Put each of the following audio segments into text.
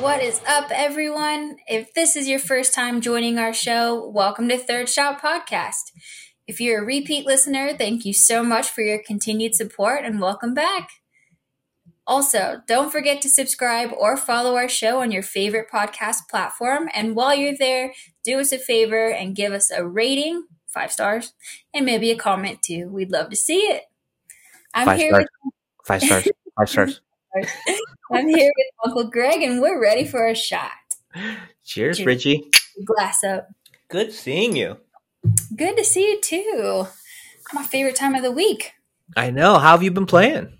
What is up, everyone? If this is your first time joining our show, welcome to Third Shot Podcast. If you're a repeat listener, thank you so much for your continued support and welcome back. Also, don't forget to subscribe or follow our show on your favorite podcast platform. And while you're there, do us a favor and give us a rating, five stars, and maybe a comment too. We'd love to see it. I'm Five here stars. with Five stars. Five stars. I'm here with Uncle Greg, and we're ready for a shot. Cheers, Cheers. Richie. Glass up. Good seeing you. Good to see you too. My favorite time of the week. I know. How have you been playing?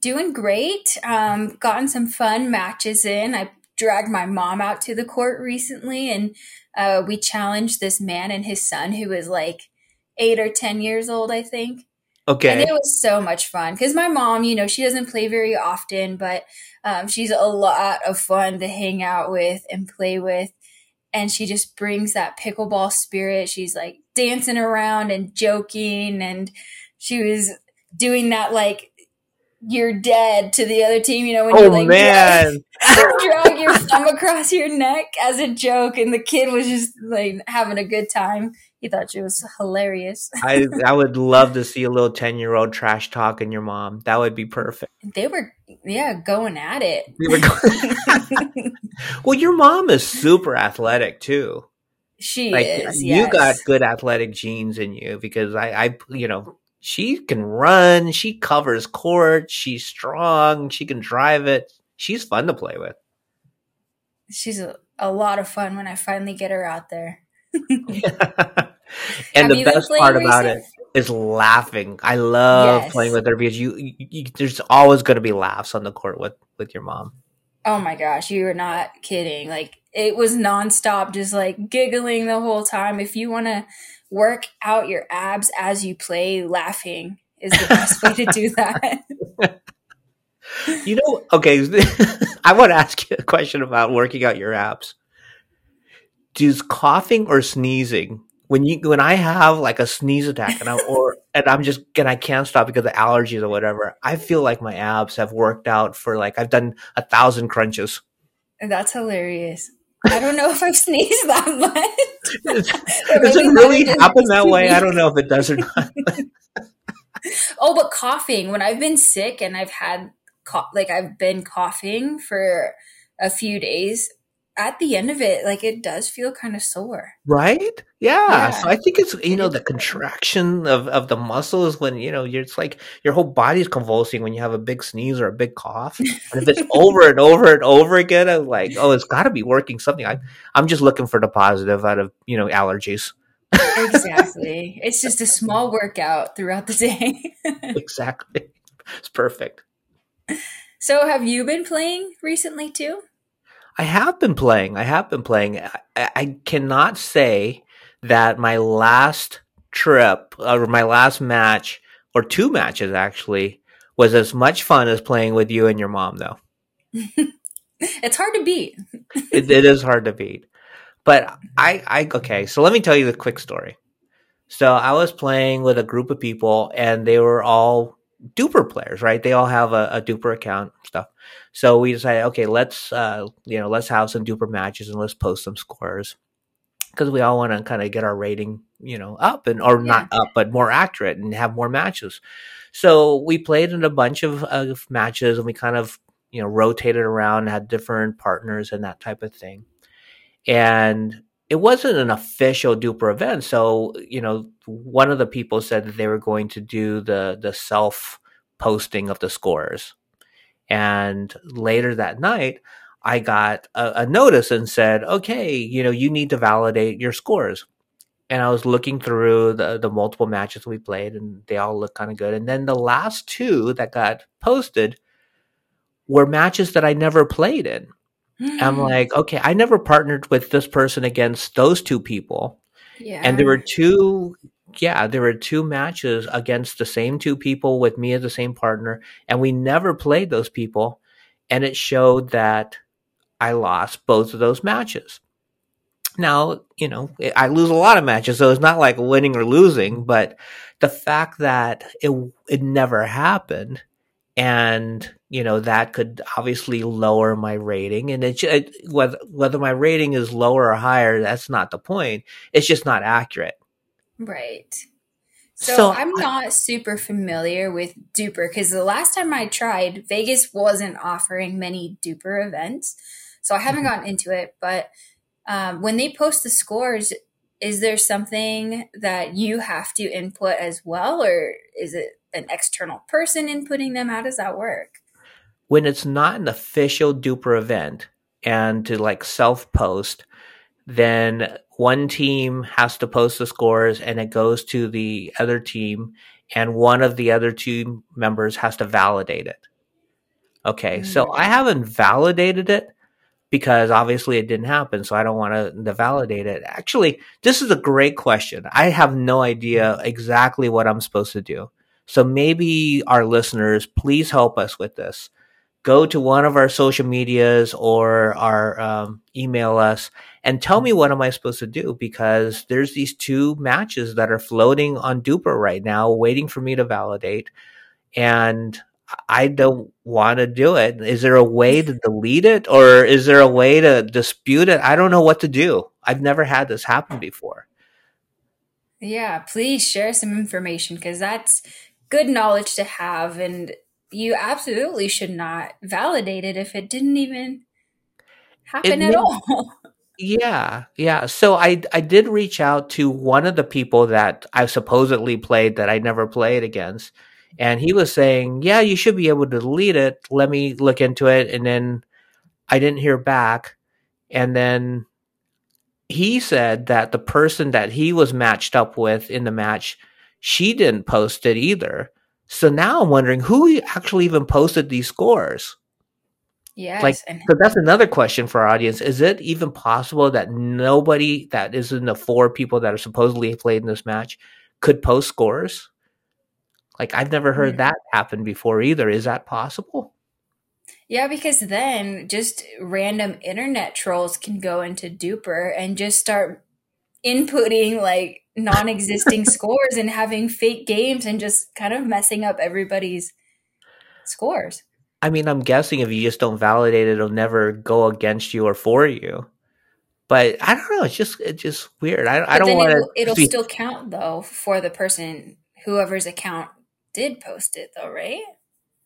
Doing great. Um, gotten some fun matches in. I dragged my mom out to the court recently, and uh, we challenged this man and his son who was like eight or ten years old, I think. And Okay. it was so much fun because my mom, you know, she doesn't play very often, but um, she's a lot of fun to hang out with and play with. And she just brings that pickleball spirit. She's like dancing around and joking. And she was doing that, like, you're dead to the other team, you know, when you Oh like man. drag, drag your thumb across your neck as a joke. And the kid was just like having a good time. He thought she was hilarious. I I would love to see a little ten year old trash talking your mom. That would be perfect. They were, yeah, going at it. Going- well, your mom is super athletic too. She Like is. you yes. got good athletic genes in you because I, I, you know, she can run. She covers court. She's strong. She can drive it. She's fun to play with. She's a, a lot of fun when I finally get her out there. and Have the best part about recent? it is laughing. I love Yes. playing with her because you, you, you there's always going to be laughs on the court with with your mom. Oh my gosh, you are not kidding. Like it was nonstop, just like giggling the whole time. If you want to work out your abs as you play, laughing is the best way to do that. You know, okay, I want to ask you a question about working out your abs. Does coughing or sneezing when you when I have like a sneeze attack and I or and I'm just and I can't stop because of allergies or whatever, I feel like my abs have worked out for like I've done a thousand crunches. That's hilarious. I don't know if I've sneezed that much. Does it really happen that way? I don't know if it does or not. Oh, but coughing. When I've been sick and I've had cough, like I've been coughing for a few days, at the end of it, like it does feel kind of sore. Right? Yeah. Yeah. So I think it's you know the contraction of, of the muscles when you know you're it's like your whole body's convulsing when you have a big sneeze or a big cough. And if it's over and over and over again, I'm like, oh, it's got to be working something. I I'm just looking for the positive out of you know allergies. Exactly. it's just a small workout throughout the day. exactly. It's perfect. so, have you been playing recently too? I have been playing. I have been playing. I, I cannot say that my last trip or my last match or two matches actually was as much fun as playing with you and your mom though. It's hard to beat. It, it is hard to beat. But I, I, okay, so let me tell you the quick story. So I was playing with a group of people and they were all DUPR players, right? They all have a, a DUPR account and stuff. So we decided, okay, let's, uh, you know, let's have some DUPR matches and let's post some scores because we all want to kind of get our rating, you know, up and, or not up, but more accurate and have more matches. So we played in a bunch of, of matches and we kind of, you know, rotated around, had different partners and that type of thing. And it wasn't an official DUPR event. So, you know, one of the people said that they were going to do the the self posting of the scores. And later that night, I got a, a notice and said, okay, you know, you need to validate your scores. And I was looking through the, the multiple matches we played, and they all looked kind of good. And then the last two that got posted were matches that I never played in. I'm hmm. like, okay, I never partnered with this person against those two people. yeah. And there were two, yeah, there were two matches against the same two people with me as the same partner. And we never played those people. And it showed that I lost both of those matches. Now, you know, I lose a lot of matches, so it's not like winning or losing, but the fact that it, it never happened and you know that could obviously lower my rating and it, it whether whether my rating is lower or higher that's not the point it's just not accurate right. So, so i'm not super familiar with DUPR because the last time i tried vegas wasn't offering many DUPR events. So i haven't mm-hmm. gotten into it but um, when they post the scores is there something that you have to input as well or is it an external person inputting them? How does that work? When it's not an official DUPR event and to like self post, then one team has to post the scores and it goes to the other team and one of the other team members has to validate it. Okay, mm-hmm. so I haven't validated it because obviously it didn't happen, so I don't want to validate it. Actually, this is a great question. I have no idea exactly what I'm supposed to do. So maybe our listeners, please help us with this go to one of our social medias or our um, email us and tell me what am I supposed to do because there's these two matches that are floating on DUPR right now, waiting for me to validate, and I don't want to do it. Is there a way to delete it or is there a way to dispute it? I don't know what to do. I've never had this happen before. Yeah, please share some information because that's good knowledge to have and you absolutely should not validate it if it didn't even happen it at all. yeah, yeah. So I I did reach out to one of the people that I supposedly played that I never played against, and he was saying, "Yeah, you should be able to delete it. Let me look into it." And then I didn't hear back, and then he said that the person that he was matched up with in the match, she didn't post it either. So now I'm wondering who actually even posted these scores. Yes. Like, so that's another question for our audience. Is it even possible that nobody that is in the four people that are supposedly played in this match could post scores? Like, I've never heard mm-hmm. that happen before either. Is that possible? Yeah, because then just random internet trolls can go into DUPR and just start inputting like non-existing scores and having fake games and just kind of messing up everybody's scores. I mean, I'm guessing if you just don't validate it, it'll never go against you or for you. But I don't know. It's just it's just weird. I, I don't want to. It'll, it'll still count though for the person whoever's account did post it though, right?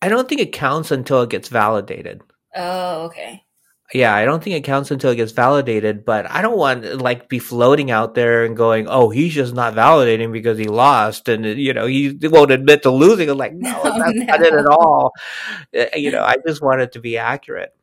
I don't think it counts until it gets validated. Oh, okay yeah, I don't think it counts until it gets validated, but I don't want like be floating out there and going, "Oh, he's just not validating because he lost," and you know he won't admit to losing. I'm like, no, oh, that's no. not it at all. Eh, you know, I just want it to be accurate.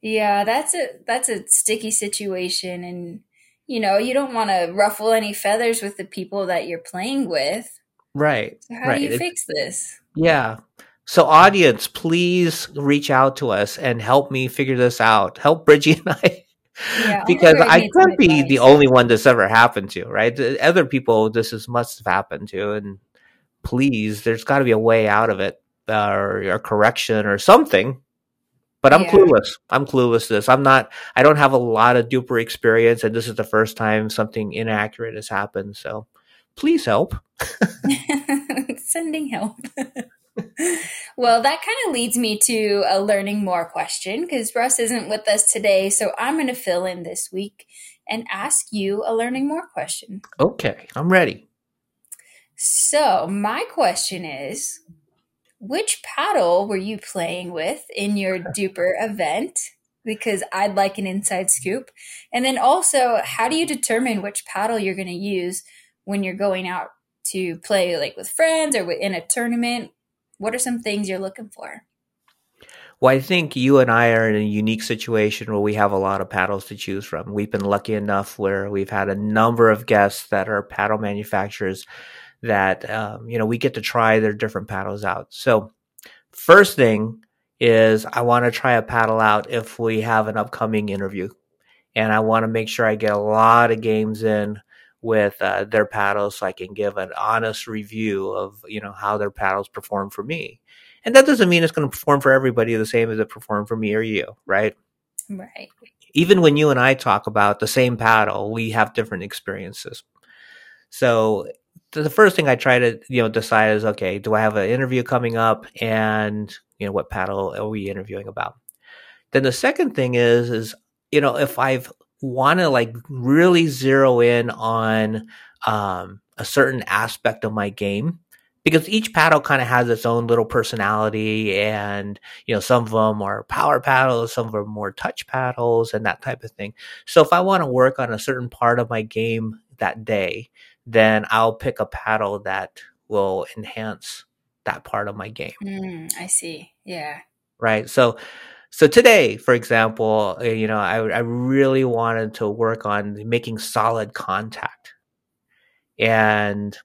Yeah, that's a that's a sticky situation, and you know you don't want to ruffle any feathers with the people that you're playing with. Right. So how right. do you fix this? Yeah. So, audience, please reach out to us and help me figure this out. Help Bridgie and I. Yeah, because I could be advice. the only one this ever happened to, right? Other people, this is must have happened to, and please, there's got to be a way out of it, uh, or a correction, or something. But I'm yeah. clueless. I'm clueless. This I'm not. I don't have a lot of DUPR experience, and this is the first time something inaccurate has happened. So, please help. Sending help. Well, that kind of leads me to a learning more question because Russ isn't with us today. So I'm going to fill in this week and ask you a learning more question. Okay, I'm ready. So, my question is which paddle were you playing with in your DUPR event? Because I'd like an inside scoop. And then also, how do you determine which paddle you're going to use when you're going out to play like with friends or in a tournament? What are some things you're looking for? Well, I think you and I are in a unique situation where we have a lot of paddles to choose from. We've been lucky enough where we've had a number of guests that are paddle manufacturers that, um, you know, we get to try their different paddles out. So, first thing is I want to try a paddle out if we have an upcoming interview. And I want to make sure I get a lot of games in with uh, their paddles so I can give an honest review of you know how their paddles perform for me. And that doesn't mean it's going to perform for everybody the same as it performed for me or you, right? Right. Even when you and I talk about the same paddle, we have different experiences. So the first thing I try to you know decide is okay, do I have an interview coming up, and you know what paddle are we interviewing about? Then the second thing is is you know if I've want to like really zero in on um, a certain aspect of my game because each paddle kind of has its own little personality and you know some of them are power paddles some of them are more touch paddles and that type of thing so if i want to work on a certain part of my game that day then I'll pick a paddle that will enhance that part of my game. Mm, I see. Yeah. Right. So, so today, for example, uh, you know, I, I really wanted to work on making solid contact. And,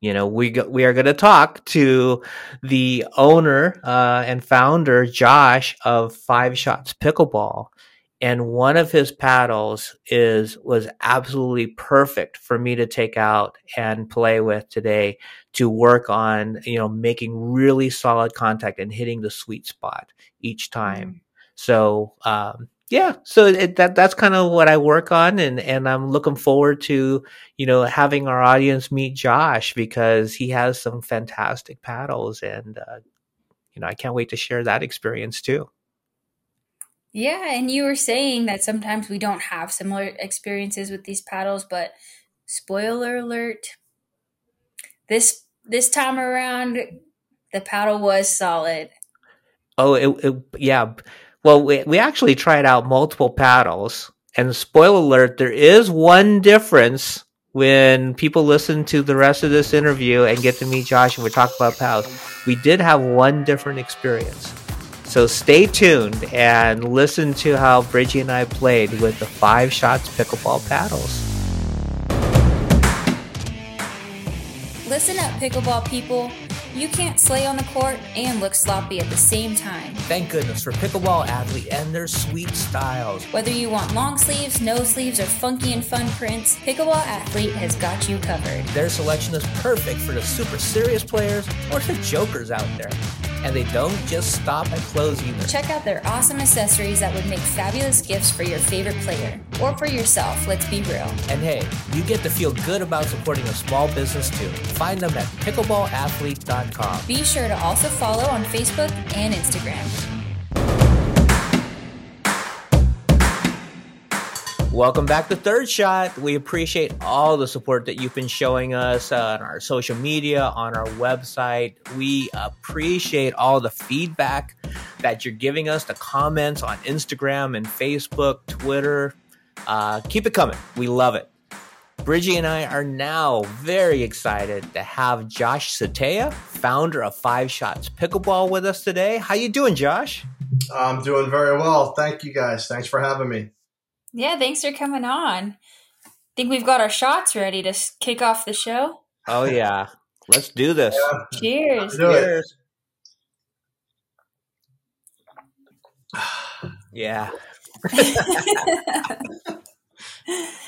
you know, we, we are going to talk to the owner uh, and founder, Josh, of Five Shots Pickleball and one of his paddles is was absolutely perfect for me to take out and play with today to work on you know making really solid contact and hitting the sweet spot each time mm. so um, yeah so it, that that's kind of what i work on and and i'm looking forward to you know having our audience meet josh because he has some fantastic paddles and uh, you know i can't wait to share that experience too yeah, and you were saying that sometimes we don't have similar experiences with these paddles, but spoiler alert, this this time around the paddle was solid. Oh, it, it yeah. Well, we we actually tried out multiple paddles, and spoiler alert, there is one difference when people listen to the rest of this interview and get to meet Josh and we talk about paddles. We did have one different experience. So stay tuned and listen to how Bridgie and I played with the Five Shots Pickleball paddles. Listen up, pickleball people. You can't slay on the court and look sloppy at the same time. Thank goodness for Pickleball Athlete and their sweet styles. Whether you want long sleeves, no sleeves, or funky and fun prints, Pickleball Athlete has got you covered. Their selection is perfect for the super serious players or the jokers out there and they don't just stop at clothes either. Check out their awesome accessories that would make fabulous gifts for your favorite player or for yourself, let's be real. And hey, you get to feel good about supporting a small business too. Find them at pickleballathlete.com. Be sure to also follow on Facebook and Instagram. Welcome back to Third Shot. We appreciate all the support that you've been showing us uh, on our social media, on our website. We appreciate all the feedback that you're giving us, the comments on Instagram and Facebook, Twitter. Uh, keep it coming. We love it. Bridgie and I are now very excited to have Josh Sitea, founder of Five Shots Pickleball, with us today. How you doing, Josh? I'm doing very well. Thank you, guys. Thanks for having me. Yeah, thanks for coming on. I Think we've got our shots ready to kick off the show. Oh yeah, let's do this. Yeah. Cheers. Cheers. yeah.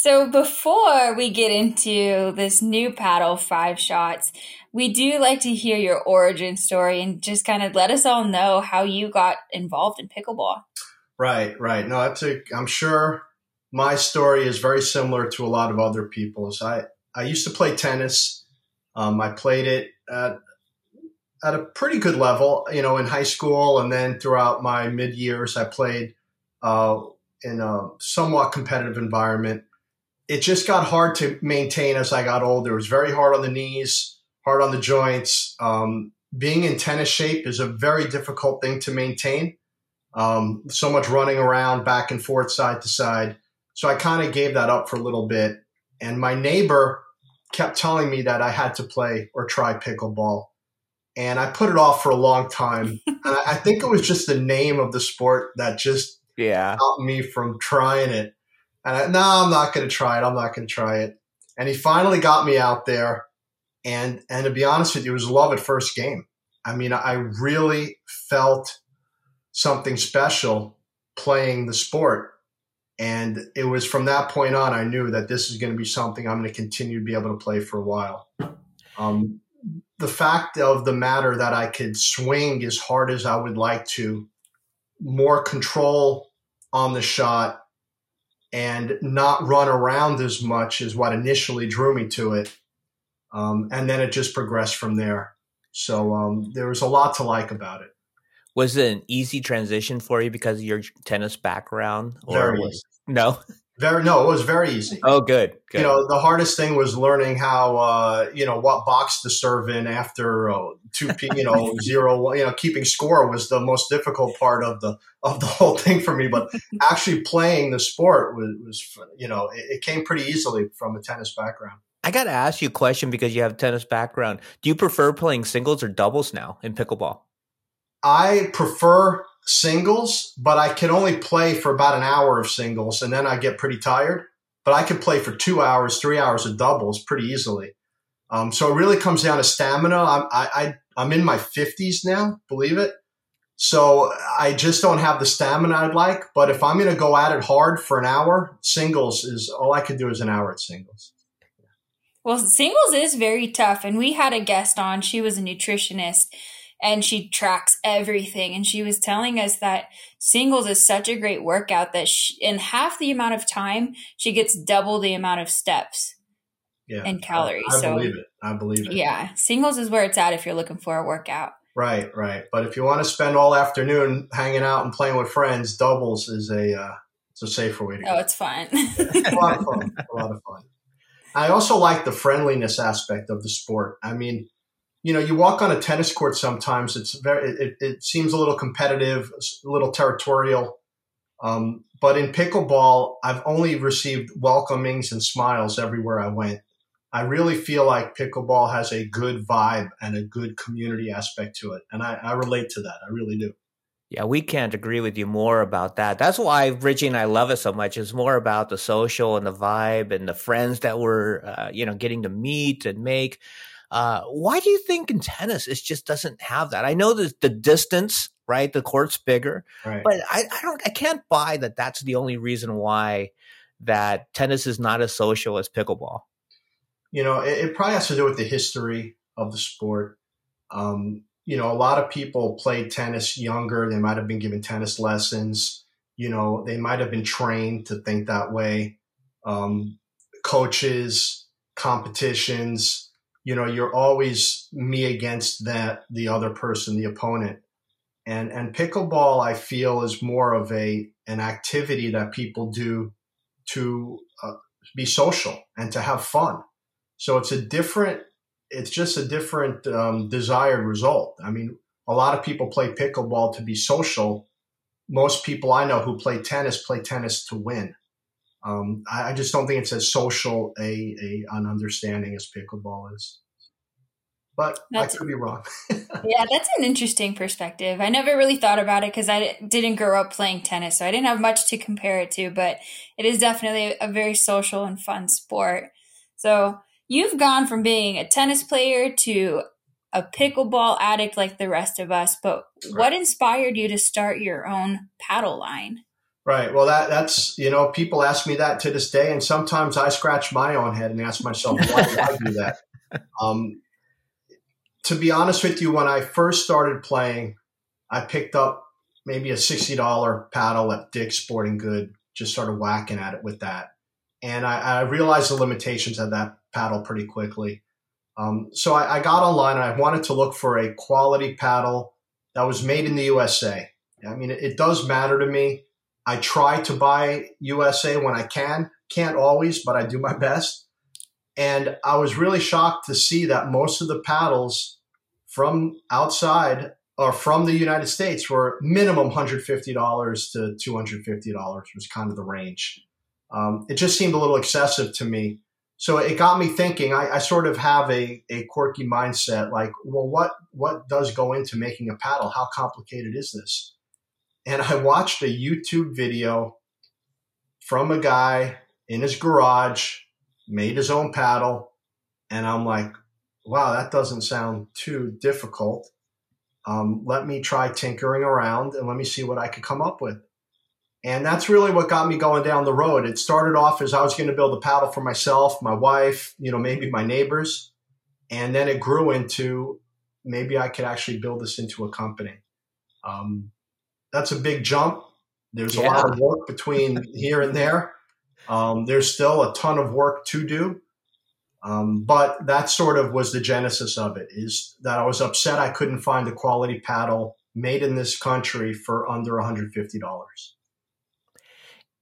so before we get into this new paddle five shots, we do like to hear your origin story and just kind of let us all know how you got involved in pickleball. Right, right. No, that's I'm sure my story is very similar to a lot of other people's. I, I used to play tennis. Um, I played it at, at a pretty good level, you know, in high school. And then throughout my mid years, I played uh, in a somewhat competitive environment. It just got hard to maintain as I got older. It was very hard on the knees, hard on the joints. Um, being in tennis shape is a very difficult thing to maintain. Um, so much running around back and forth, side to side. So I kind of gave that up for a little bit. And my neighbor kept telling me that I had to play or try pickleball. And I put it off for a long time. and I, I think it was just the name of the sport that just yeah. stopped me from trying it. And I, no, I'm not going to try it. I'm not going to try it. And he finally got me out there. And, and to be honest with you, it was love at first game. I mean, I really felt something special playing the sport. And it was from that point on, I knew that this is going to be something I'm going to continue to be able to play for a while. Um, the fact of the matter that I could swing as hard as I would like to, more control on the shot, and not run around as much is what initially drew me to it. Um, and then it just progressed from there. So um, there was a lot to like about it. Was it an easy transition for you because of your tennis background? Very was, easy. No. Very no, it was very easy. Oh, good. good. You know, the hardest thing was learning how uh, you know what box to serve in after uh, two, p- you know, zero. You know, keeping score was the most difficult part of the of the whole thing for me. But actually playing the sport was, was you know, it, it came pretty easily from a tennis background. I got to ask you a question because you have tennis background. Do you prefer playing singles or doubles now in pickleball? I prefer singles, but I can only play for about an hour of singles, and then I get pretty tired. But I can play for two hours, three hours of doubles pretty easily. Um, so it really comes down to stamina. I'm, I, I, I'm in my 50s now, believe it. So I just don't have the stamina I'd like. But if I'm going to go at it hard for an hour, singles is all I can do is an hour at singles. Well, singles is very tough. And we had a guest on, she was a nutritionist and she tracks everything. And she was telling us that singles is such a great workout that she, in half the amount of time, she gets double the amount of steps Yeah, and calories. I, I so, believe it. I believe it. yeah, singles is where it's at if you're looking for a workout. Right, right. But if you want to spend all afternoon hanging out and playing with friends, doubles is a uh, it's a safer way to go. Oh, it's fun. a lot of fun. A lot of fun. I also like the friendliness aspect of the sport. I mean, you know, you walk on a tennis court sometimes. It's very. It, it seems a little competitive, a little territorial. Um, but in pickleball, I've only received welcomings and smiles everywhere I went. I really feel like pickleball has a good vibe and a good community aspect to it, and I, I relate to that. I really do. Yeah, we can't agree with you more about that. That's why Richie and I love it so much. It's more about the social and the vibe and the friends that we're, uh, you know, getting to meet and make. Uh, why do you think in tennis it just doesn't have that? I know that the distance, right? The court's bigger, Right. but I, I don't, I can't buy that. That's the only reason why that tennis is not as social as pickleball. you know, it, it probably has to do with the history of the sport. Um, you know, a lot of people played tennis younger. They might have been given tennis lessons. You know, they might have been trained to think that way. Um, coaches, competitions, you know, you're always me against that, the other person, the opponent. And, and pickleball, I feel, is more of a, an activity that people do to uh, be social and to have fun. So it's a different, it's just a different um, desired result. I mean, a lot of people play pickleball to be social. Most people I know who play tennis play tennis to win. Um, I, I, just don't think it's as social a, a an understanding as pickleball is. But That's- I could be wrong. yeah, that's an interesting perspective. I never really thought about it because I didn't grow up playing tennis, so I didn't have much to compare it to, but it is definitely a very social and fun sport. So you've gone from being a tennis player to a pickleball addict like the rest of us, but what inspired you to start your own paddle line? Right. Well, that that's you know people ask me that to this day, and sometimes I scratch my own head and ask myself why did I do that. Um, to be honest with you, when I first started playing, I picked up maybe a sixty dollar paddle at Dick's Sporting Good. Just started whacking at it with that, and I, I realized the limitations of that paddle pretty quickly. Um, so I, I got online and I wanted to look for a quality paddle that was made in the USA. I mean, it, it does matter to me. I try to buy USA when I can. Can't always, but I do my best. And I was really shocked to see that most of the paddles from outside or from the United States were minimum $150 to $250 was kind of the range. Um, it just seemed a little excessive to me. So it got me thinking. I, I sort of have a, a quirky mindset, like, well, what what does go into making a paddle? How complicated is this? And I watched a YouTube video from a guy in his garage, made his own paddle, and I'm like, wow, that doesn't sound too difficult. Um, let me try tinkering around and let me see what I could come up with. And that's really what got me going down the road. It started off as I was going to build a paddle for myself, my wife, you know, maybe my neighbors. And then it grew into maybe I could actually build this into a company. Um, that's a big jump. There's a lot of work between here and there. Um, there's still a ton of work to do. Um, but that sort of was the genesis of it is that I was upset I couldn't find a quality paddle made in this country for under $150.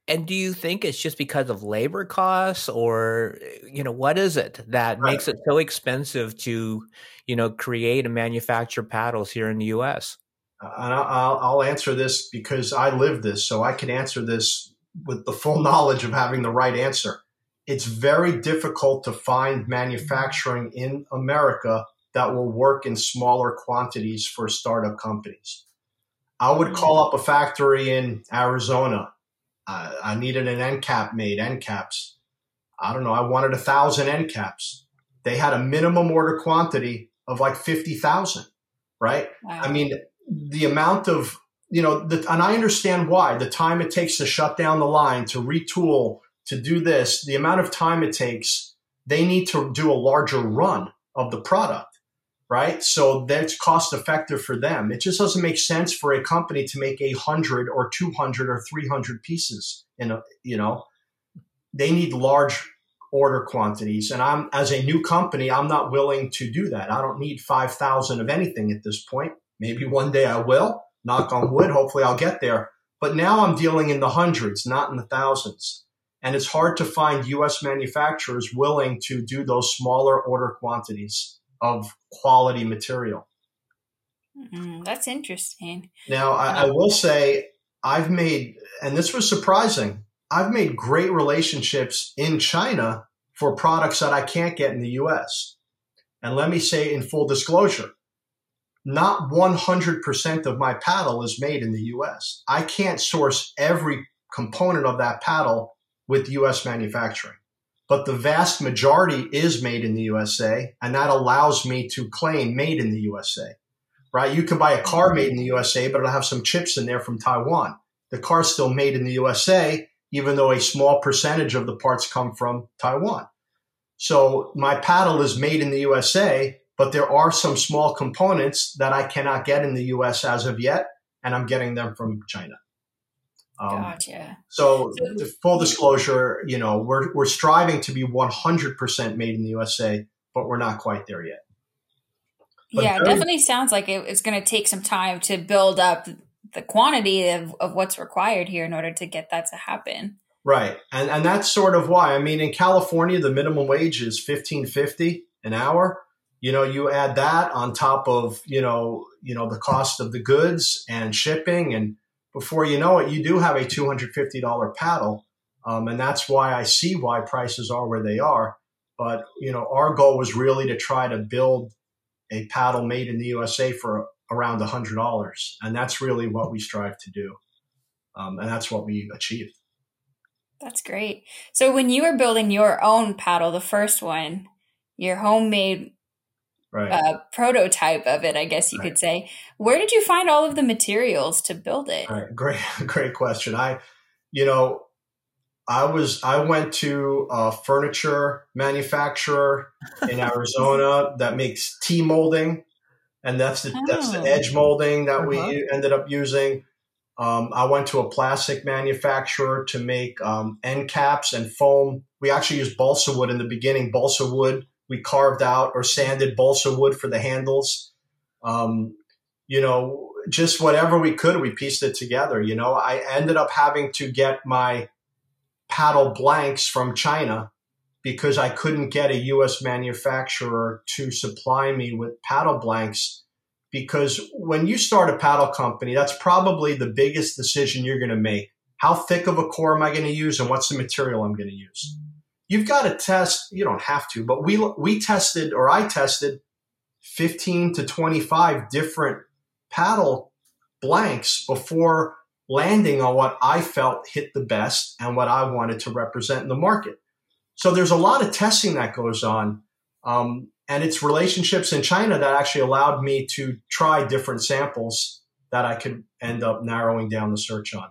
And do you think it's just because of labor costs or you know what is it that right. makes it so expensive to you know create and manufacture paddles here in the US? And I'll, I'll answer this because I live this so I can answer this with the full knowledge of having the right answer. It's very difficult to find manufacturing in America that will work in smaller quantities for startup companies. I would call up a factory in Arizona uh, I needed an end cap made, end caps. I don't know. I wanted a thousand end caps. They had a minimum order quantity of like 50,000, right? Wow. I mean, the amount of, you know, the, and I understand why the time it takes to shut down the line, to retool, to do this, the amount of time it takes, they need to do a larger run of the product right? So that's cost effective for them. It just doesn't make sense for a company to make a hundred or 200 or 300 pieces in a, you know, they need large order quantities. And I'm, as a new company, I'm not willing to do that. I don't need 5,000 of anything at this point. Maybe one day I will knock on wood. Hopefully I'll get there. But now I'm dealing in the hundreds, not in the thousands. And it's hard to find US manufacturers willing to do those smaller order quantities of quality material. Mm, that's interesting. Now, I, I will say I've made, and this was surprising, I've made great relationships in China for products that I can't get in the US. And let me say in full disclosure, not 100% of my paddle is made in the US. I can't source every component of that paddle with US manufacturing but the vast majority is made in the USA, and that allows me to claim made in the USA. Right? You can buy a car made in the USA, but it'll have some chips in there from Taiwan. The car's still made in the USA, even though a small percentage of the parts come from Taiwan. So my paddle is made in the USA, but there are some small components that I cannot get in the US as of yet, and I'm getting them from China. Um, gotcha. So, full disclosure, you know, we're we're striving to be 100% made in the USA, but we're not quite there yet. But yeah, it definitely sounds like it, it's going to take some time to build up the quantity of, of what's required here in order to get that to happen. Right, and and that's sort of why. I mean, in California, the minimum wage is fifteen fifty an hour. You know, you add that on top of you know you know the cost of the goods and shipping and before you know it, you do have a $250 paddle. Um, and that's why I see why prices are where they are. But, you know, our goal was really to try to build a paddle made in the USA for around $100. And that's really what we strive to do. Um, and that's what we achieved. That's great. So when you were building your own paddle, the first one, your homemade right. uh, prototype of it, I guess you right. could say. Where did you find all of the materials to build it? Right. Great, great question. I, you know, I was I went to a furniture manufacturer in Arizona that makes T molding, and that's the oh. that's the oh. edge molding that uh-huh. we ended up using. Um, I went to a plastic manufacturer to make um, end caps and foam. We actually used balsa wood in the beginning. Balsa wood we carved out or sanded balsa wood for the handles. Um, you know, just whatever we could, we pieced it together. You know, I ended up having to get my paddle blanks from China because I couldn't get a US manufacturer to supply me with paddle blanks. Because when you start a paddle company, that's probably the biggest decision you're going to make. How thick of a core am I going to use and what's the material I'm going to use? You've got to test. You don't have to, but we we tested or I tested fifteen to twenty five different paddle blanks before landing on what I felt hit the best and what I wanted to represent in the market. So there's a lot of testing that goes on. Um, and it's relationships in China that actually allowed me to try different samples that I could end up narrowing down the search on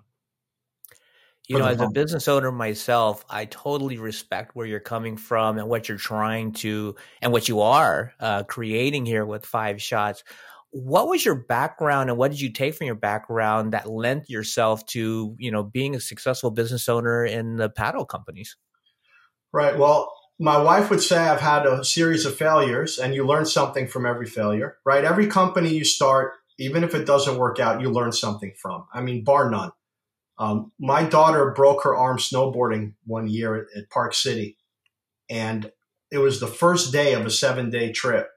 you know, as a business owner myself, I totally respect where you're coming from and what you're trying to and what you are uh, creating here with Five Shots. What was your background and what did you take from your background that lent yourself to, you know, being a successful business owner in the paddle companies? Right. Well, my wife would say I've had a series of failures, and you learn something from every failure, right? Every company you start, even if it doesn't work out, you learn something from. I mean, bar none. Um, my daughter broke her arm snowboarding one year at, at Park City, and it was the first day of a seven day trip.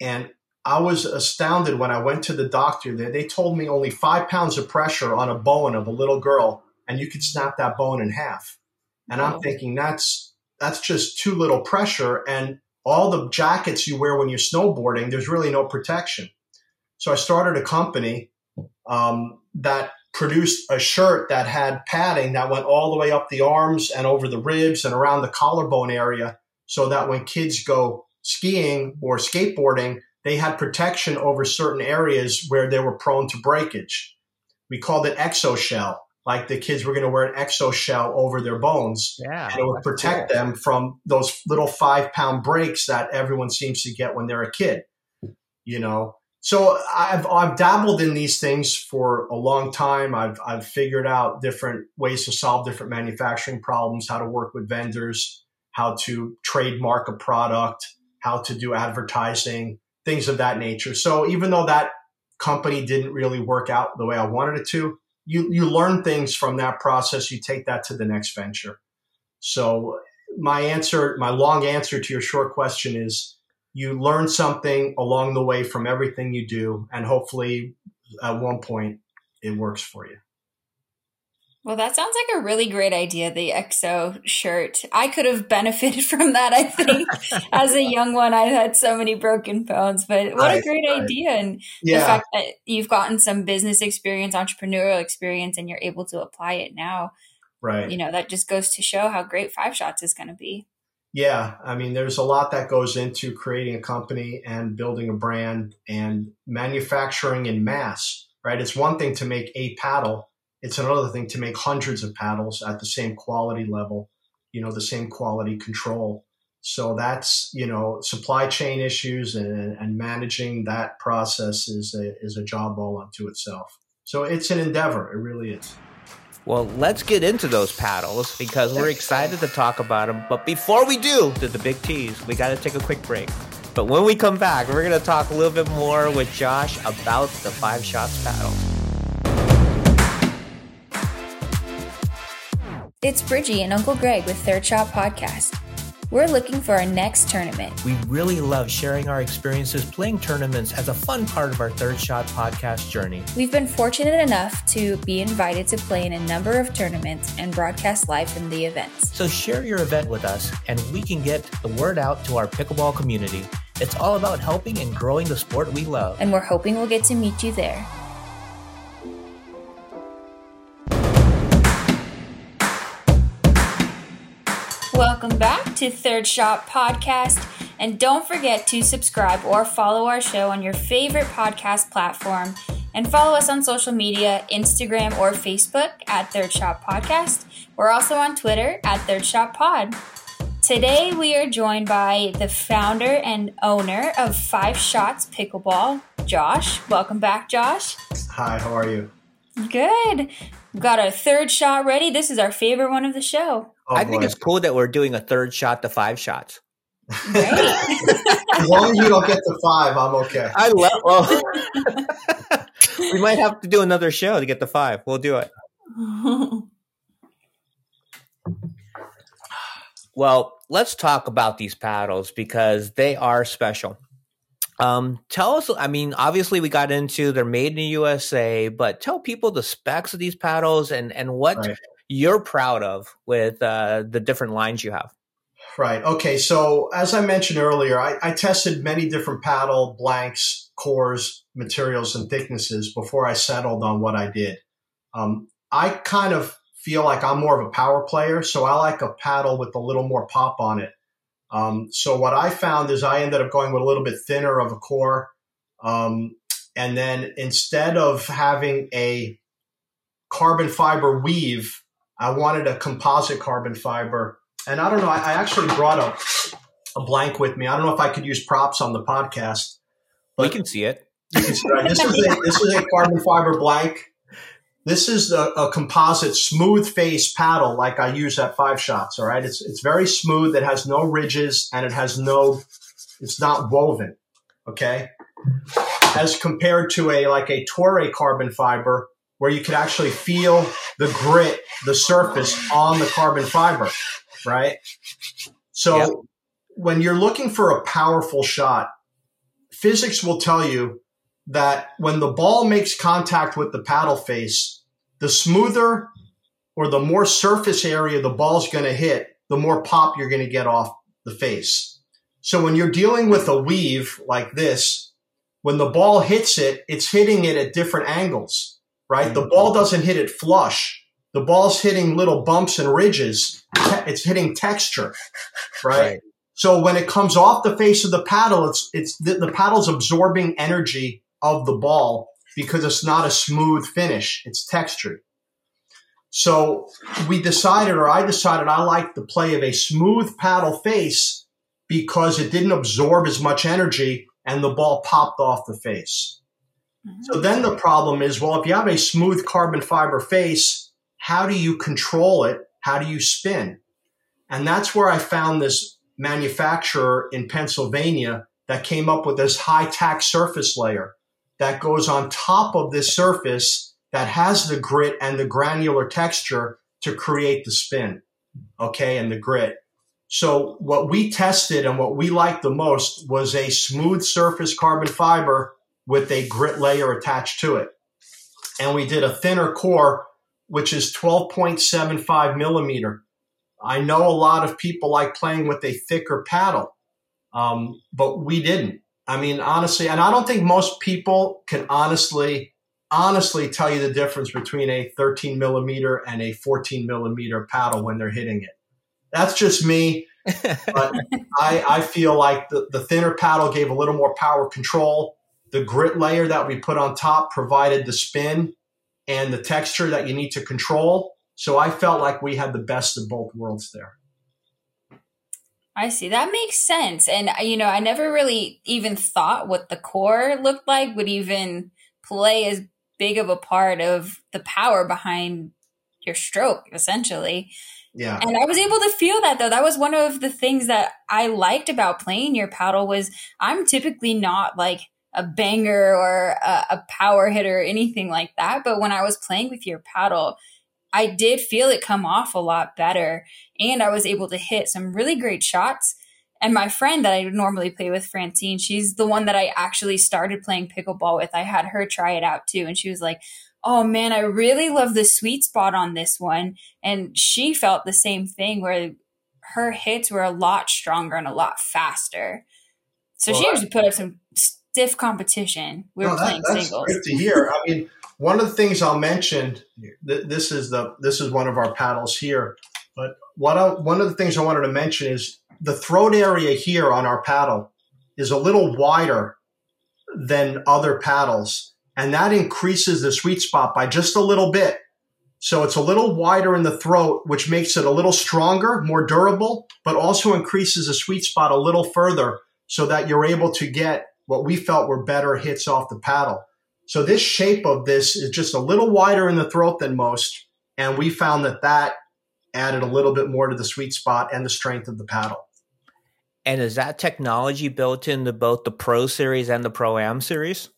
And I was astounded when I went to the doctor there. They told me only five pounds of pressure on a bone of a little girl, and you could snap that bone in half. And I'm thinking that's that's just too little pressure. And all the jackets you wear when you're snowboarding, there's really no protection. So I started a company um, that produced a shirt that had padding that went all the way up the arms and over the ribs and around the collarbone area so that when kids go skiing or skateboarding, they had protection over certain areas where they were prone to breakage. We called it exoshell, like the kids were going to wear an exoshell over their bones. Yeah. And it would protect cool. them from those little five pound breaks that everyone seems to get when they're a kid. You know, so I've I've dabbled in these things for a long time. I've I've figured out different ways to solve different manufacturing problems, how to work with vendors, how to trademark a product, how to do advertising, things of that nature. So even though that company didn't really work out the way I wanted it to, you you learn things from that process. You take that to the next venture. So my answer, my long answer to your short question is you learn something along the way from everything you do, and hopefully at one point it works for you. Well, that sounds like a really great idea, the EXO shirt. I could have benefited from that, I think. As a young one, I had so many broken bones, but what a great right. idea. And yeah. the fact that you've gotten some business experience, entrepreneurial experience, and you're able to apply it now. Right. You know, that just goes to show how great Five Shots is going to be. Yeah, I mean, there's a lot that goes into creating a company and building a brand and manufacturing in mass, right? It's one thing to make a paddle, it's another thing to make hundreds of paddles at the same quality level, you know, the same quality control. So that's, you know, supply chain issues and, and managing that process is a, is a job all unto itself. So it's an endeavor. It really is. Well, let's get into those paddles because we're excited to talk about them. But before we do, the, the big tease, we got to take a quick break. But when we come back, we're going to talk a little bit more with Josh about the Five Shots paddle. It's Bridgie and Uncle Greg with Third Shot Podcast. We're looking for our next tournament. We really love sharing our experiences playing tournaments as a fun part of our Third Shot podcast journey. We've been fortunate enough to be invited to play in a number of tournaments and broadcast live from the events. So share your event with us and we can get the word out to our pickleball community. It's all about helping and growing the sport we love. And we're hoping we'll get to meet you there. Welcome back to Third Shot Podcast. And don't forget to subscribe or follow our show on your favorite podcast platform. And follow us on social media Instagram or Facebook at Third Shot Podcast. We're also on Twitter at Third Shot Pod. Today we are joined by the founder and owner of Five Shots Pickleball, Josh. Welcome back, Josh. Hi, how are you? Good. We've got our third shot ready. This is our favorite one of the show. Oh, I think it's cool that we're doing a third shot to five shots. Right. as long as you don't get to five, I'm okay. I love. Well, we might have to do another show to get to five. We'll do it. well, let's talk about these paddles because they are special. Um, tell us, I mean, obviously we got into they're made in the USA, but tell people the specs of these paddles and, and what right you're proud of with uh, the different lines you have. Right. Okay. So as I mentioned earlier, I, I, tested many different paddle blanks, cores, materials, and thicknesses before I settled on what I did. Um, I kind of feel like I'm more of a power player, so I like a paddle with a little more pop on it. Um, so what I found is I ended up going with a little bit thinner of a core, um, and then instead of having a carbon fiber weave I wanted a composite carbon fiber. And I don't know, I, I actually brought a, a blank with me. I don't know if I could use props on the podcast. But we can see it. You can see? This is a, this is a carbon fiber blank. This is a, a, composite smooth face paddle like I use at five shots. All right. It's, it's very smooth. It has no ridges and it has no, it's not woven. Okay. As compared to a, like a Toray carbon fiber where you could actually feel the grit, the surface on the carbon fiber. Right. So yep. when you're looking for a powerful shot, physics will tell you that when the ball makes contact with the paddle face, the smoother or the more surface area the ball's going to hit, the more pop you're going to get off the face. So when you're dealing with a weave like this, when the ball hits it, it's hitting it at different angles, right? Mm-hmm. The ball doesn't hit it flush. The ball's hitting little bumps and ridges. It's hitting texture, right? right. So when it comes off the face of the paddle, it's, it's the, the paddle's absorbing energy of the ball because it's not a smooth finish. It's textured. So we decided, or I decided, I liked the play of a smooth paddle face because it didn't absorb as much energy and the ball popped off the face. Mm-hmm. So then the problem is, well, if you have a smooth carbon fiber face, how do you control it? How do you spin? And that's where I found this manufacturer in Pennsylvania that came up with this high tack surface layer that goes on top of this surface that has the grit and the granular texture to create the spin. Okay. And the grit. So what we tested and what we liked the most was a smooth surface carbon fiber with a grit layer attached to it. And we did a thinner core, which is 12.75 millimeter. I know a lot of people like playing with a thicker paddle, um, but we didn't. I mean, honestly, and I don't think most people can honestly, honestly tell you the difference between a 13 millimeter and a 14 millimeter paddle when they're hitting it. That's just me. but I, I feel like the, the thinner paddle gave a little more power control. The grit layer that we put on top provided the spin and the texture that you need to control. So I felt like we had the best of both worlds there. I see. That makes sense. And, uh, you know, I never really even thought what the core looked like would even play as big of a part of the power behind your stroke, essentially. Yeah. And I was able to feel that though. That was one of the things that I liked about playing your paddle was I'm typically not like a banger or a, a power hitter or anything like that. But when I was playing with your paddle, I did feel it come off a lot better. And I was able to hit some really great shots. And my friend that I normally play with, Francine, she's the one that I actually started playing pickleball with. I had her try it out too. And she was like, Oh man, I really love the sweet spot on this one. And she felt the same thing where her hits were a lot stronger and a lot faster. So well, she actually put up some stiff competition. We were no, that, playing that's singles. Good to hear. I mean, one of the things I'll mention, th- this is the this is one of our paddles here, but what I, one of the things I wanted to mention is the throat area here on our paddle is a little wider than other paddles, and that increases the sweet spot by just a little bit. So it's a little wider in the throat, which makes it a little stronger, more durable, but also increases the sweet spot a little further so that you're able to get what we felt were better hits off the paddle. So this shape of this is just a little wider in the throat than most. And we found that that added a little bit more to the sweet spot and the strength of the paddle. And is that technology built into both the Pro Series and the Pro Am Series?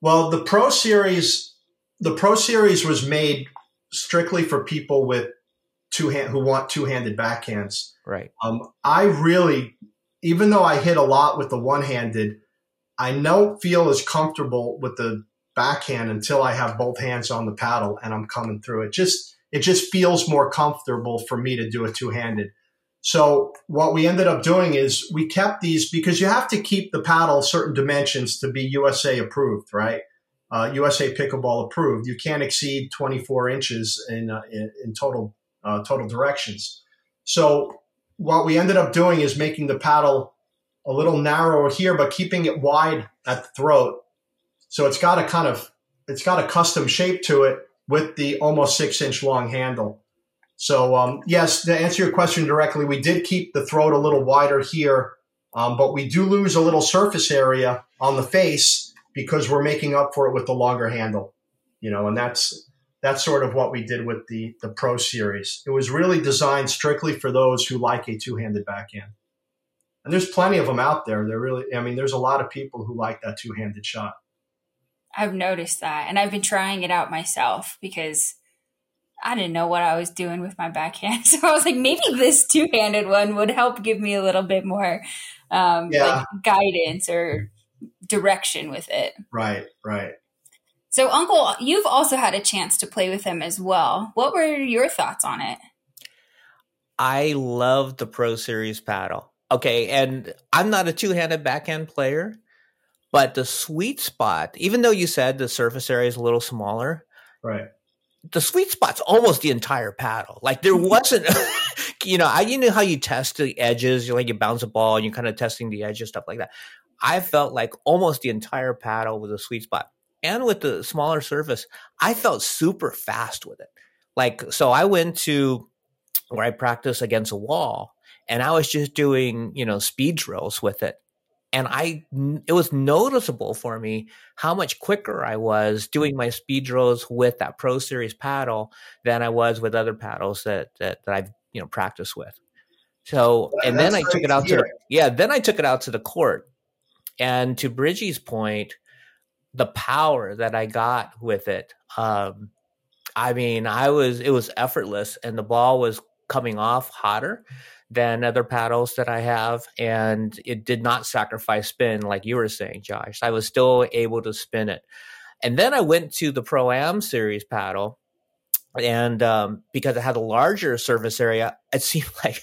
Well, the Pro Series, the Pro Series was made strictly for people with two hand who want two handed backhands. Right. Um, I really, even though I hit a lot with the one handed, I don't feel as comfortable with the backhand until I have both hands on the paddle and I'm coming through. It just it just feels more comfortable for me to do it two handed. So what we ended up doing is we kept these because you have to keep the paddle certain dimensions to be USA approved, right? Uh, USA pickleball approved. You can't exceed 24 inches in uh, in, in, total uh, total directions. So what we ended up doing is making the paddle a little narrower here, but keeping it wide at the throat so it's got a kind of it's got a custom shape to it with the almost six inch long handle. So um, yes, to answer your question directly, we did keep the throat a little wider here, um, but we do lose a little surface area on the face because we're making up for it with the longer handle. You know, and that's that's sort of what we did with the the Pro Series. It was really designed strictly for those who like a two handed backhand. And there's plenty of them out there. They're really, I mean, there's a lot of people who like that two handed shot. I've noticed that. And I've been trying it out myself because I didn't know what I was doing with my backhand. So I was like, maybe this two handed one would help give me a little bit more um, yeah. like guidance or direction with it. Right, right. So, Uncle, you've also had a chance to play with him as well. What were your thoughts on it? I love the Pro Series paddle. Okay, and I'm not a two-handed backhand player, but the sweet spot, even though you said the surface area is a little smaller, right? The sweet spot's almost the entire paddle. Like there wasn't, you know, I you know how you test the edges, you like you bounce a ball and you're kind of testing the edges, stuff like that. I felt like almost the entire paddle was a sweet spot, and with the smaller surface, I felt super fast with it. Like so, I went to where I practice against a wall and I was just doing, you know, speed drills with it. And I, it was noticeable for me how much quicker I was doing my speed drills with that Pro Series paddle than I was with other paddles that that, that I've you know practiced with. So, and then I took it out to, yeah, then I took it out to the court. And to Bridgie's point, the power that I got with it, um, I mean, I was, it was effortless and the ball was coming off hotter than other paddles that I have. And it did not sacrifice spin like you were saying, Josh. I was still able to spin it. And then I went to the Pro Am series paddle. And um, because it had a larger surface area, it seemed like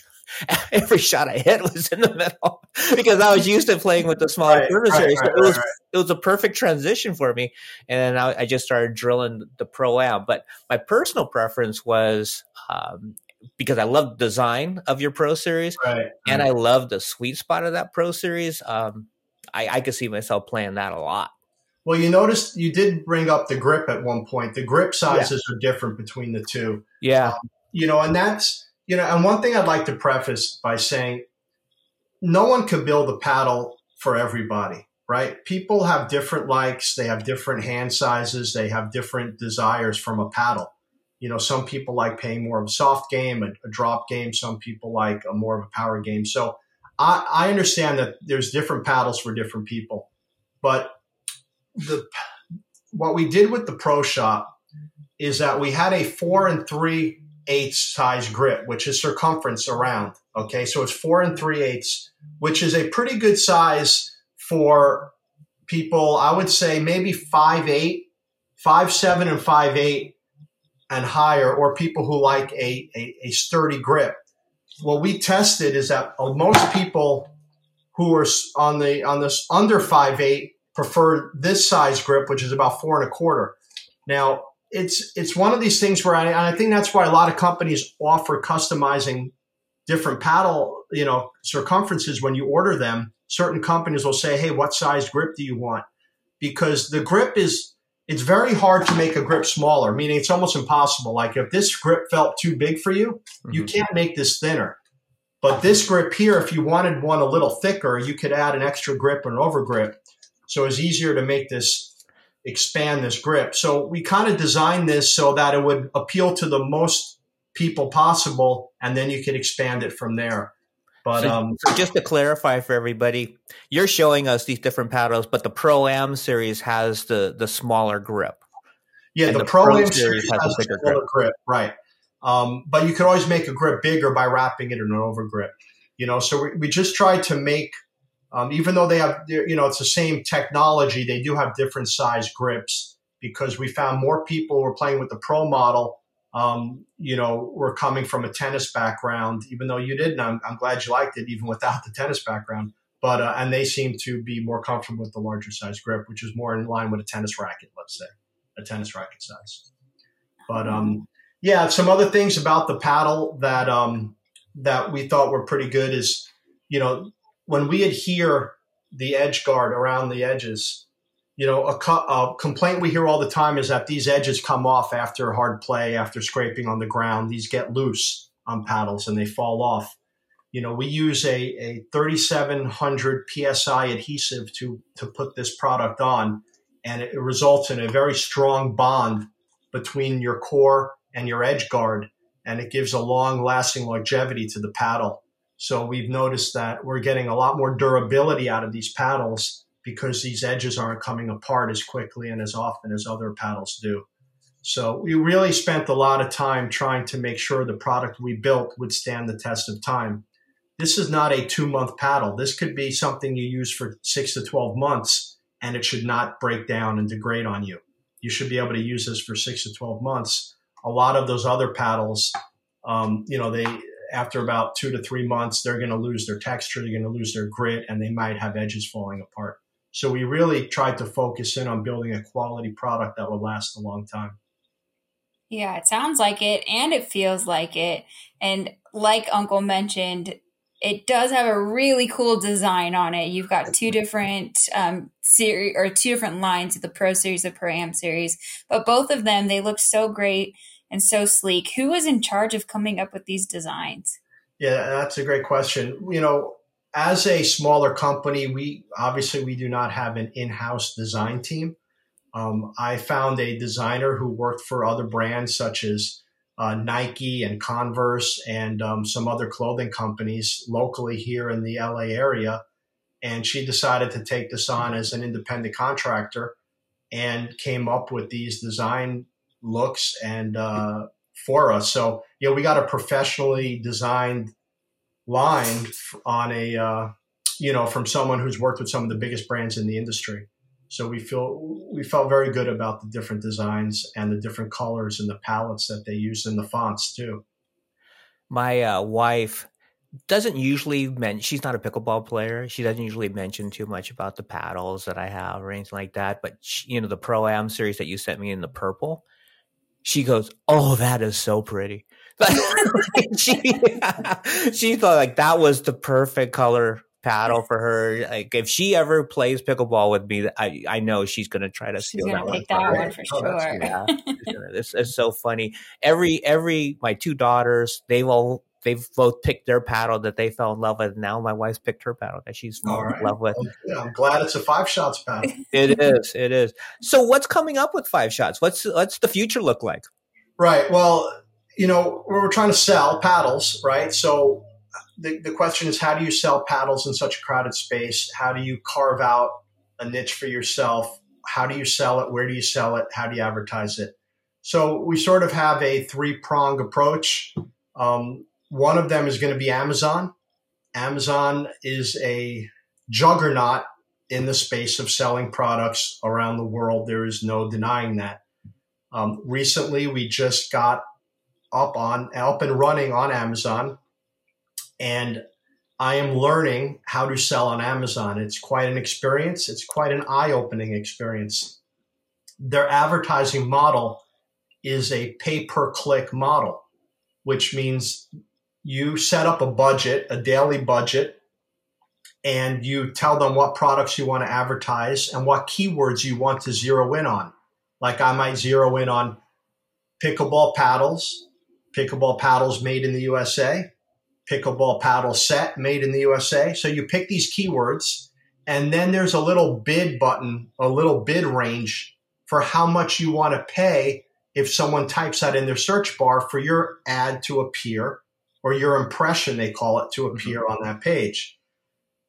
every shot I hit was in the middle because I was used to playing with the smaller right, surface right, area. So right, it was it was a perfect transition for me. And then I, I just started drilling the pro am. But my personal preference was um, because I love the design of your Pro Series, right, and I love the sweet spot of that Pro Series. Um, I, I could see myself playing that a lot. Well, you noticed you did bring up the grip at one point. The grip sizes yeah. are different between the two. Yeah, um, you know, and that's you know, and one thing I'd like to preface by saying, no one can build a paddle for everybody, right? People have different likes, they have different hand sizes, they have different desires from a paddle you know, some people like playing more of a soft game, a, a drop game. Some people like a more of a power game. So I, I understand that there's different paddles for different people, but the what we did with the Pro Shop is that we had a four and three eighths size grip, which is circumference around. Okay, so it's four and three eighths, which is a pretty good size for people. I would say maybe five eight, five seven, and five eight and higher, or people who like a, a, a sturdy grip. What we tested is that most people who are on the on this under five eight prefer this size grip, which is about four and a quarter. Now, it's it's one of these things where I, I think that's why a lot of companies offer customizing different paddle, you know, circumferences when you order them. Certain companies will say, "Hey, what size grip do you want?" Because the grip is it's very hard to make a grip smaller, meaning it's almost impossible. Like if this grip felt too big for you, mm-hmm. you can't make this thinner. But this grip here, if you wanted one a little thicker, you could add an extra grip or an over grip. So it's easier to make this expand this grip. So we kind of designed this so that it would appeal to the most people possible, and then you could expand it from there. But so, um, so just to clarify for everybody, you're showing us these different paddles, but the Pro Am series has the the smaller grip. Yeah, the, the, Pro, Pro Am series has, has a bigger grip. grip. right? Um, but you can always make a grip bigger by wrapping it in an over grip. You know, so we, we just tried to make, um, even though they have, you know, it's the same technology, they do have different size grips because we found more people were playing with the Pro model um, you know, were coming from a tennis background, even though you didn't. I'm, I'm glad you liked it, even without the tennis background. But uh, and they seem to be more comfortable with the larger size grip, which is more in line with a tennis racket, let's say, a tennis racket size. But um, yeah, some other things about the paddle that um, that we thought were pretty good is, you know, when we adhere the edge guard around the edges, you know, a, a, complaint we hear all the time is that these edges come off after hard play, after scraping on the ground. These get loose on paddles and they fall off. You know, we use a, a 3700 psi adhesive to to put this product on, and it results in a very strong bond between your core and your edge guard, and it gives a long lasting longevity to the paddle. So we've noticed that we're getting a lot more durability out of these paddles because these edges aren't coming apart as quickly and as often as other paddles do. So we really spent a lot of time trying to make sure the product we built would stand the test of time. This is not a two month paddle. This could be something you use for six to 12 months and it should not break down and degrade on you. You should be able to use this for six to 12 months. A lot of those other paddles, um, you know, they, after about two to three months, they're going to lose their texture, they're going to lose their grit, and they might have edges falling apart. So we really tried to focus in on building a quality product that will last a long time. Yeah, it sounds like it and it feels like it. And like Uncle mentioned, it does have a really cool design on it. You've got two different um, series or two different lines of the Pro Series, the Pro Am Series, but both of them they look so great and so sleek. Who was in charge of coming up with these designs? Yeah, that's a great question. You know, as a smaller company, we obviously we do not have an in-house design team. Um, I found a designer who worked for other brands such as uh, Nike and Converse and um, some other clothing companies locally here in the LA area. And she decided to take this on as an independent contractor and came up with these design looks and uh, for us. So, you know, we got a professionally designed line on a, uh, you know, from someone who's worked with some of the biggest brands in the industry. So we feel we felt very good about the different designs and the different colors and the palettes that they use and the fonts too. My uh, wife doesn't usually mention she's not a pickleball player. She doesn't usually mention too much about the paddles that I have or anything like that. But she, you know, the Pro Am series that you sent me in the purple, she goes, "Oh, that is so pretty." she she thought like that was the perfect color paddle for her. Like if she ever plays pickleball with me, I I know she's gonna try to steal that one. Take that one for oh, sure. Yeah, this is so funny. Every every my two daughters, they've all they've both picked their paddle that they fell in love with. Now my wife's picked her paddle that she's right. in love with. Yeah, I'm glad it's a five shots paddle. it is. It is. So what's coming up with five shots? What's what's the future look like? Right. Well, you know, we're trying to sell paddles, right? So the, the question is how do you sell paddles in such a crowded space? How do you carve out a niche for yourself? How do you sell it? Where do you sell it? How do you advertise it? So we sort of have a three prong approach. Um, one of them is going to be Amazon. Amazon is a juggernaut in the space of selling products around the world. There is no denying that. Um, recently, we just got up on up and running on Amazon and I am learning how to sell on Amazon. It's quite an experience. It's quite an eye-opening experience. Their advertising model is a pay-per-click model, which means you set up a budget, a daily budget, and you tell them what products you want to advertise and what keywords you want to zero in on. Like I might zero in on pickleball paddles, pickleball paddles made in the USA, pickleball paddle set made in the USA. So you pick these keywords, and then there's a little bid button, a little bid range for how much you want to pay if someone types that in their search bar for your ad to appear or your impression, they call it, to appear mm-hmm. on that page.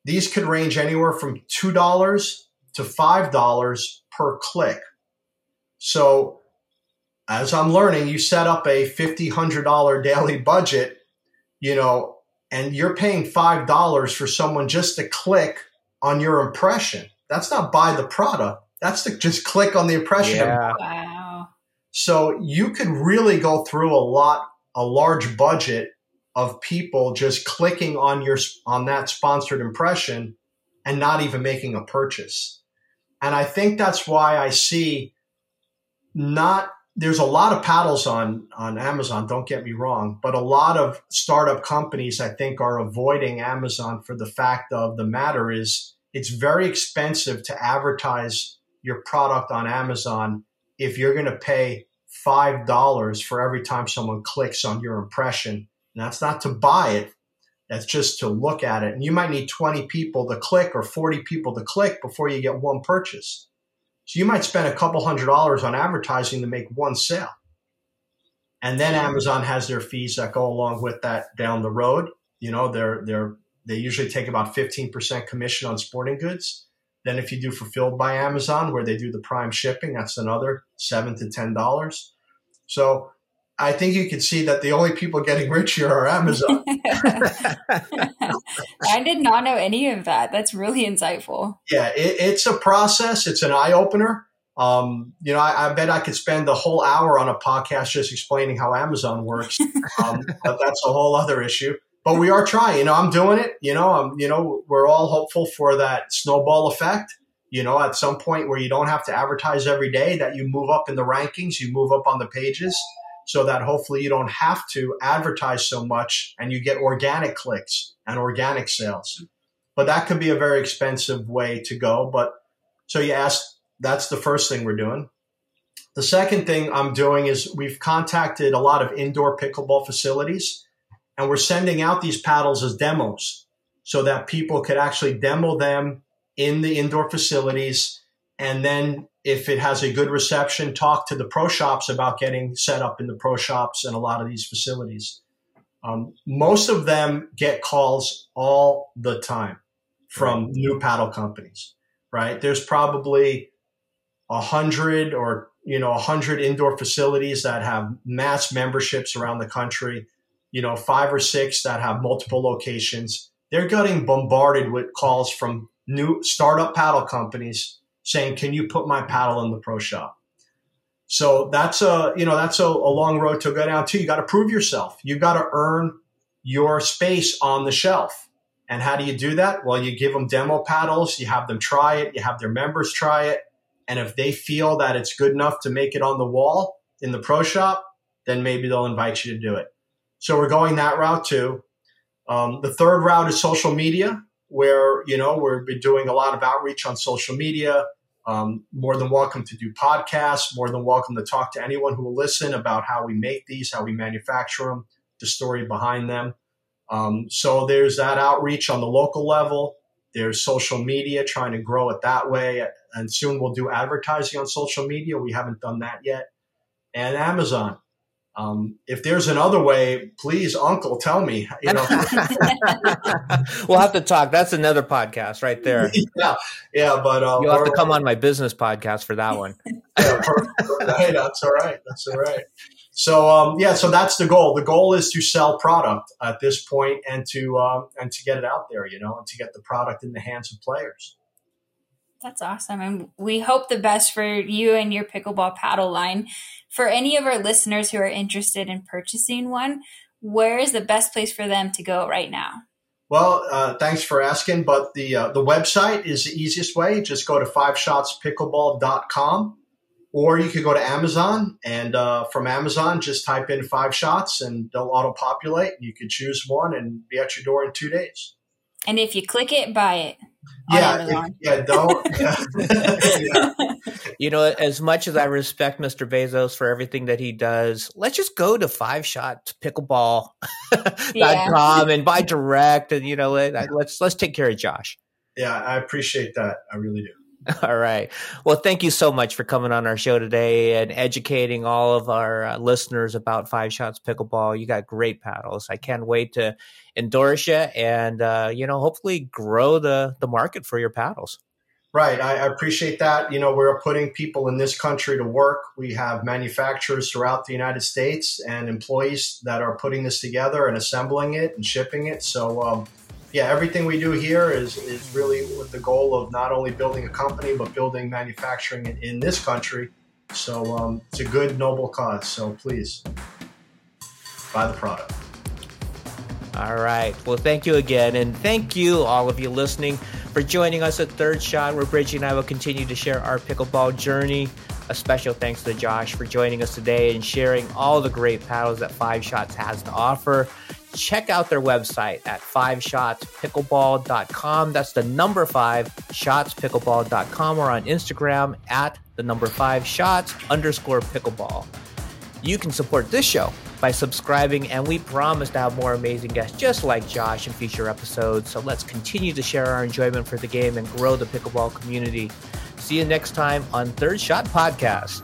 These could range anywhere from $2 to $5 per click. So Uh, as I'm learning, you set up a $50, $100 daily budget you know, and you're paying $5 for someone just to click on your impression. That's not buy the product. That's to just click on the impression. Yeah. Wow. So you could really go through a lot, a large budget of people just clicking on your, on that sponsored impression and not even making a purchase. And I think that's why I see not there's a lot of paddles on on Amazon. Don't get me wrong, but a lot of startup companies I think are avoiding Amazon for the fact of the matter is it's very expensive to advertise your product on Amazon if you're going to pay five dollars for every time someone clicks on your impression. And that's not to buy it. That's just to look at it. And you might need 20 people to click or 40 people to click before you get one purchase. So you might spend a couple hundred dollars on advertising to make one sale. And then Amazon has their fees that go along with that down the road. You know, they're they're they usually take about 15% commission on sporting goods. Then if you do fulfilled by Amazon, where they do the prime shipping, that's another seven to ten dollars. So I think you can see that the only people getting rich here are Amazon. I did not know any of that. That's really insightful. Yeah, it, it's a process. It's an eye opener. Um, you know, I, I, bet I could spend the whole hour on a podcast just explaining how Amazon works, um, but that's a whole other issue. But we are trying. You know, I'm doing it. You know, I'm. You know, we're all hopeful for that snowball effect. You know, at some point where you don't have to advertise every day, that you move up in the rankings, you move up on the pages, so that hopefully you don't have to advertise so much and you get organic clicks and organic sales. But that could be a very expensive way to go. But so you ask, that's the first thing we're doing. The second thing I'm doing is we've contacted a lot of indoor pickleball facilities and we're sending out these paddles as demos so that people could actually demo them in the indoor facilities and then if it has a good reception, talk to the pro shops about getting set up in the pro shops and a lot of these facilities. Um, most of them get calls all the time from new paddle companies, right? There's probably a hundred or you know a hundred indoor facilities that have mass memberships around the country. You know, five or six that have multiple locations. They're getting bombarded with calls from new startup paddle companies saying, "Can you put my paddle in the pro shop?" So that's a you know that's a, a long road to go down too. You got to prove yourself. You got to earn your space on the shelf. And how do you do that? Well, you give them demo paddles, you have them try it, you have their members try it, and if they feel that it's good enough to make it on the wall in the pro shop, then maybe they'll invite you to do it. So we're going that route too. Um, the third route is social media where you know we've been doing a lot of outreach on social media. Um, more than welcome to do podcasts. More than welcome to talk to anyone who will listen about how we make these, how we manufacture them, the story behind them. Um, so there's that outreach on the local level. There's social media, trying to grow it that way, and soon we'll do advertising on social media. We haven't done that yet, and Amazon. Um, if there's another way, please, Uncle, tell me. You know, we'll have to talk. That's another podcast right there. Yeah, yeah, but uh, you'll have to come on my business podcast for that one. yeah, hey, that's all right. That's all right. So um, yeah, so that's the goal. The goal is to sell product at this point and to um, and to get it out there, you know, and to get the product in the hands of players. That's awesome. And we hope the best for you and your pickleball paddle line. For any of our listeners who are interested in purchasing one, where is the best place for them to go right now? Well, uh, thanks for asking, but the uh, the website is the easiest way. Just go to fiveshotspickleball.com or you could go to Amazon and uh, from Amazon, just type in five shots and they'll auto populate. You could choose one and be at your door in two days. And if you click it, buy it yeah, yeah, don't. yeah. You know, as much as I respect Mr. Bezos for everything that he does, let's just go to five shot pickleball.com yeah. and buy direct and you know, let, let's let's take care of Josh. Yeah, I appreciate that. I really do. All right. Well, thank you so much for coming on our show today and educating all of our uh, listeners about Five Shots Pickleball. You got great paddles. I can't wait to endorse you and, uh, you know, hopefully grow the, the market for your paddles. Right. I, I appreciate that. You know, we're putting people in this country to work. We have manufacturers throughout the United States and employees that are putting this together and assembling it and shipping it. So, um, yeah, everything we do here is, is really with the goal of not only building a company, but building manufacturing in, in this country. So um, it's a good, noble cause. So please buy the product. All right. Well, thank you again. And thank you, all of you listening, for joining us at Third Shot, where Bridgie and I will continue to share our pickleball journey. A special thanks to Josh for joining us today and sharing all the great paddles that Five Shots has to offer check out their website at fiveshotspickleball.com. That's the number five shotspickleball.com or on Instagram at the number five shots underscore pickleball. You can support this show by subscribing, and we promise to have more amazing guests just like Josh in future episodes. So let's continue to share our enjoyment for the game and grow the pickleball community. See you next time on Third Shot Podcast.